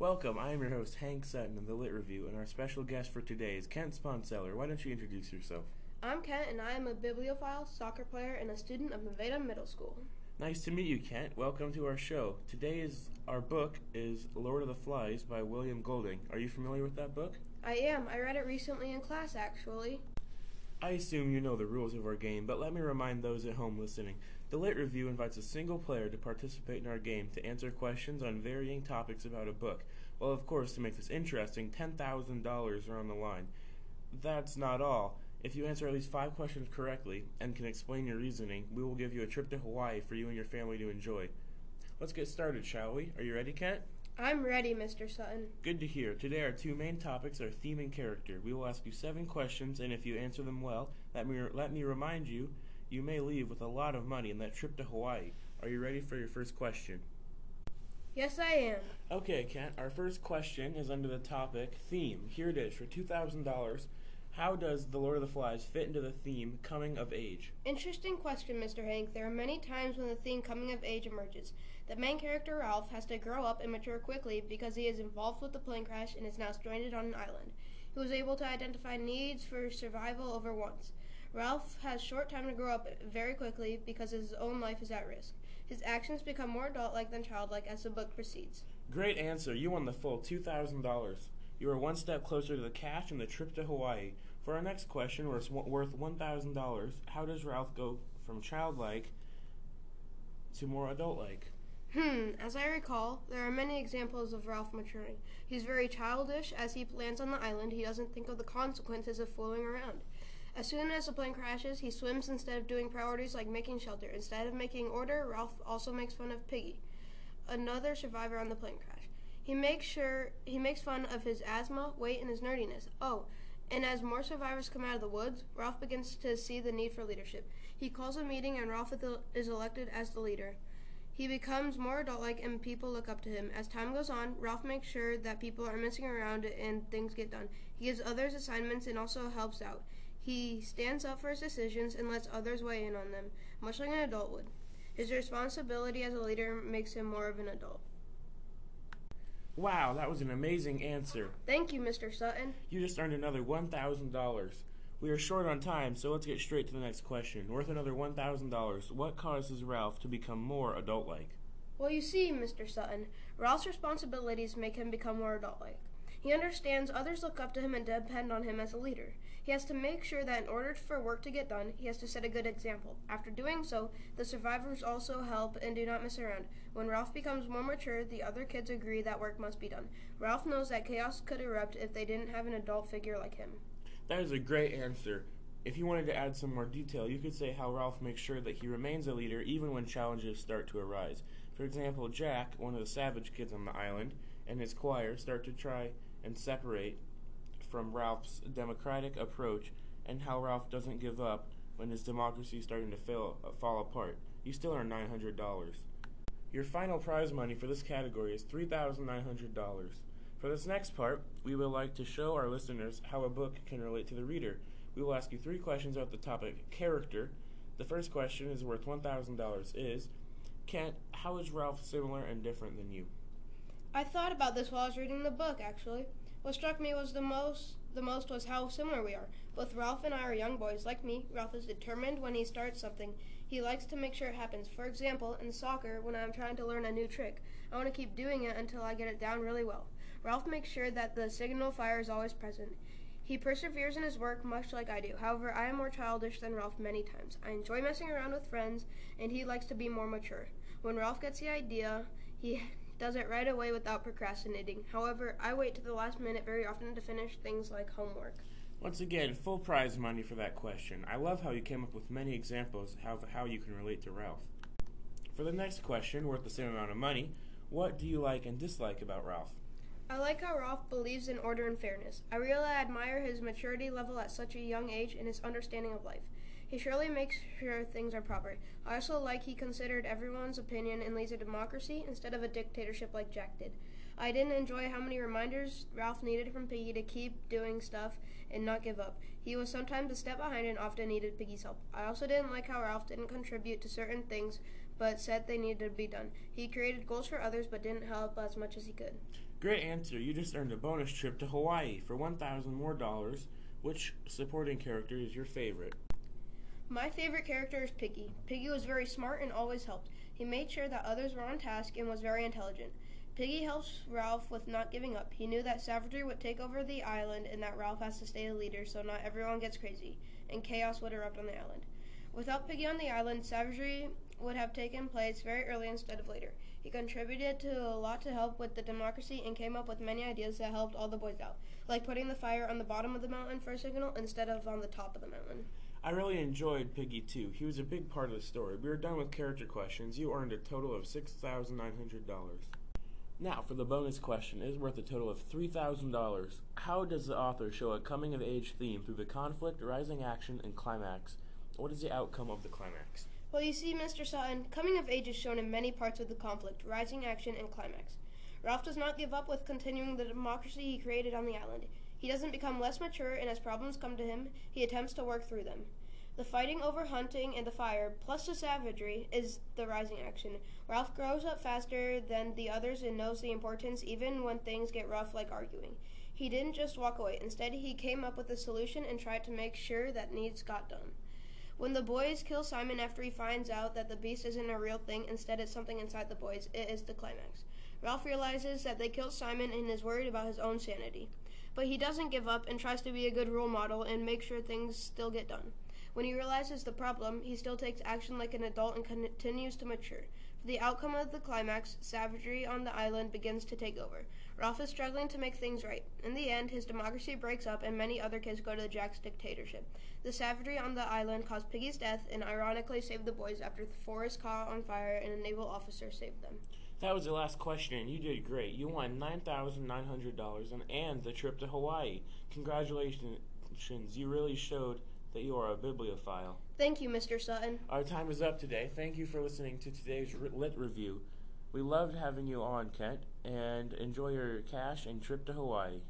Welcome, I am your host, Hank Sutton of the Lit Review, and our special guest for today is Kent Sponseller. Why don't you introduce yourself? I'm Kent, and I am a bibliophile, soccer player, and a student of Nevada Middle School. Nice to meet you, Kent. Welcome to our show. Today is our book is Lord of the Flies by William Golding. Are you familiar with that book? I am. I read it recently in class, actually. I assume you know the rules of our game, but let me remind those at home listening. The Lit Review invites a single player to participate in our game to answer questions on varying topics about a book. Well, of course, to make this interesting, $10,000 are on the line. That's not all. If you answer at least five questions correctly and can explain your reasoning, we will give you a trip to Hawaii for you and your family to enjoy. Let's get started, shall we? Are you ready, Kent? I'm ready, Mr. Sutton. Good to hear. Today, our two main topics are theme and character. We will ask you seven questions, and if you answer them well, let me, let me remind you, you may leave with a lot of money in that trip to Hawaii. Are you ready for your first question? Yes, I am. Okay, Kent, our first question is under the topic theme. Here it is for $2,000. How does The Lord of the Flies fit into the theme coming of age? Interesting question, Mr. Hank. There are many times when the theme coming of age emerges. The main character, Ralph, has to grow up and mature quickly because he is involved with the plane crash and is now stranded on an island. He was able to identify needs for survival over wants. Ralph has short time to grow up very quickly because his own life is at risk. His actions become more adult-like than childlike as the book proceeds. Great answer. You won the full $2,000. You are one step closer to the cash and the trip to Hawaii. For our next question, worth $1,000, how does Ralph go from childlike to more adult-like? Hmm, as I recall, there are many examples of Ralph maturing. He's very childish. As he lands on the island, he doesn't think of the consequences of fooling around. As soon as the plane crashes, he swims instead of doing priorities like making shelter. Instead of making order, Ralph also makes fun of Piggy, another survivor on the plane crash. He makes sure he makes fun of his asthma, weight, and his nerdiness. Oh, and as more survivors come out of the woods, Ralph begins to see the need for leadership. He calls a meeting and Ralph is elected as the leader. He becomes more adult like and people look up to him. As time goes on, Ralph makes sure that people are messing around and things get done. He gives others assignments and also helps out. He stands up for his decisions and lets others weigh in on them, much like an adult would. His responsibility as a leader makes him more of an adult. Wow, that was an amazing answer. Thank you, Mr. Sutton. You just earned another $1,000. We are short on time, so let's get straight to the next question. Worth another $1,000. What causes Ralph to become more adult like? Well, you see, Mr. Sutton, Ralph's responsibilities make him become more adult like. He understands others look up to him and depend on him as a leader. He has to make sure that in order for work to get done, he has to set a good example. After doing so, the survivors also help and do not mess around. When Ralph becomes more mature, the other kids agree that work must be done. Ralph knows that chaos could erupt if they didn't have an adult figure like him. That is a great answer. If you wanted to add some more detail, you could say how Ralph makes sure that he remains a leader even when challenges start to arise. For example, Jack, one of the savage kids on the island, and his choir start to try and separate from Ralph's democratic approach and how Ralph doesn't give up when his democracy is starting to fail, uh, fall apart. You still earn $900. Your final prize money for this category is $3,900. For this next part, we would like to show our listeners how a book can relate to the reader. We will ask you three questions about the topic character. The first question is worth $1,000 is Kent, how is Ralph similar and different than you? I thought about this while I was reading the book, actually. What struck me was the most the most was how similar we are. Both Ralph and I are young boys. Like me, Ralph is determined when he starts something. He likes to make sure it happens. For example, in soccer, when I'm trying to learn a new trick, I want to keep doing it until I get it down really well. Ralph makes sure that the signal fire is always present. He perseveres in his work much like I do. However, I am more childish than Ralph many times. I enjoy messing around with friends, and he likes to be more mature. When Ralph gets the idea, he does it right away without procrastinating. However, I wait to the last minute very often to finish things like homework. Once again, full prize money for that question. I love how you came up with many examples of how you can relate to Ralph. For the next question, worth the same amount of money, what do you like and dislike about Ralph? I like how Ralph believes in order and fairness. I really admire his maturity level at such a young age and his understanding of life. He surely makes sure things are proper. I also like he considered everyone's opinion and leads a democracy instead of a dictatorship like Jack did. I didn't enjoy how many reminders Ralph needed from Piggy to keep doing stuff and not give up. He was sometimes a step behind and often needed Piggy's help. I also didn't like how Ralph didn't contribute to certain things but said they needed to be done. He created goals for others, but didn't help as much as he could. Great answer. You just earned a bonus trip to Hawaii for 1000 more dollars. Which supporting character is your favorite? My favorite character is Piggy. Piggy was very smart and always helped. He made sure that others were on task and was very intelligent. Piggy helps Ralph with not giving up. He knew that savagery would take over the island and that Ralph has to stay the leader so not everyone gets crazy, and chaos would erupt on the island. Without Piggy on the island, savagery would have taken place very early instead of later. He contributed to a lot to help with the democracy and came up with many ideas that helped all the boys out, like putting the fire on the bottom of the mountain for a signal instead of on the top of the mountain. I really enjoyed Piggy too. He was a big part of the story. We are done with character questions. You earned a total of $6,900. Now, for the bonus question, it is worth a total of $3,000. How does the author show a coming of age theme through the conflict, rising action, and climax? What is the outcome of the climax? Well, you see, Mr. Sutton, coming of age is shown in many parts of the conflict, rising action, and climax. Ralph does not give up with continuing the democracy he created on the island. He doesn't become less mature, and as problems come to him, he attempts to work through them. The fighting over hunting and the fire, plus the savagery, is the rising action. Ralph grows up faster than the others and knows the importance even when things get rough, like arguing. He didn't just walk away. Instead, he came up with a solution and tried to make sure that needs got done. When the boys kill Simon after he finds out that the beast isn't a real thing, instead it's something inside the boys, it is the climax. Ralph realizes that they killed Simon and is worried about his own sanity. But he doesn't give up and tries to be a good role model and make sure things still get done. When he realizes the problem, he still takes action like an adult and continues to mature. For the outcome of the climax, savagery on the island begins to take over. Ralph is struggling to make things right. In the end, his democracy breaks up and many other kids go to the Jack's dictatorship. The savagery on the island caused Piggy's death and ironically saved the boys after the forest caught on fire and a naval officer saved them. That was the last question, and you did great. You won $9,900 and, and the trip to Hawaii. Congratulations. You really showed that you are a bibliophile. Thank you, Mr. Sutton. Our time is up today. Thank you for listening to today's Lit Review. We loved having you on, Kent, and enjoy your cash and trip to Hawaii.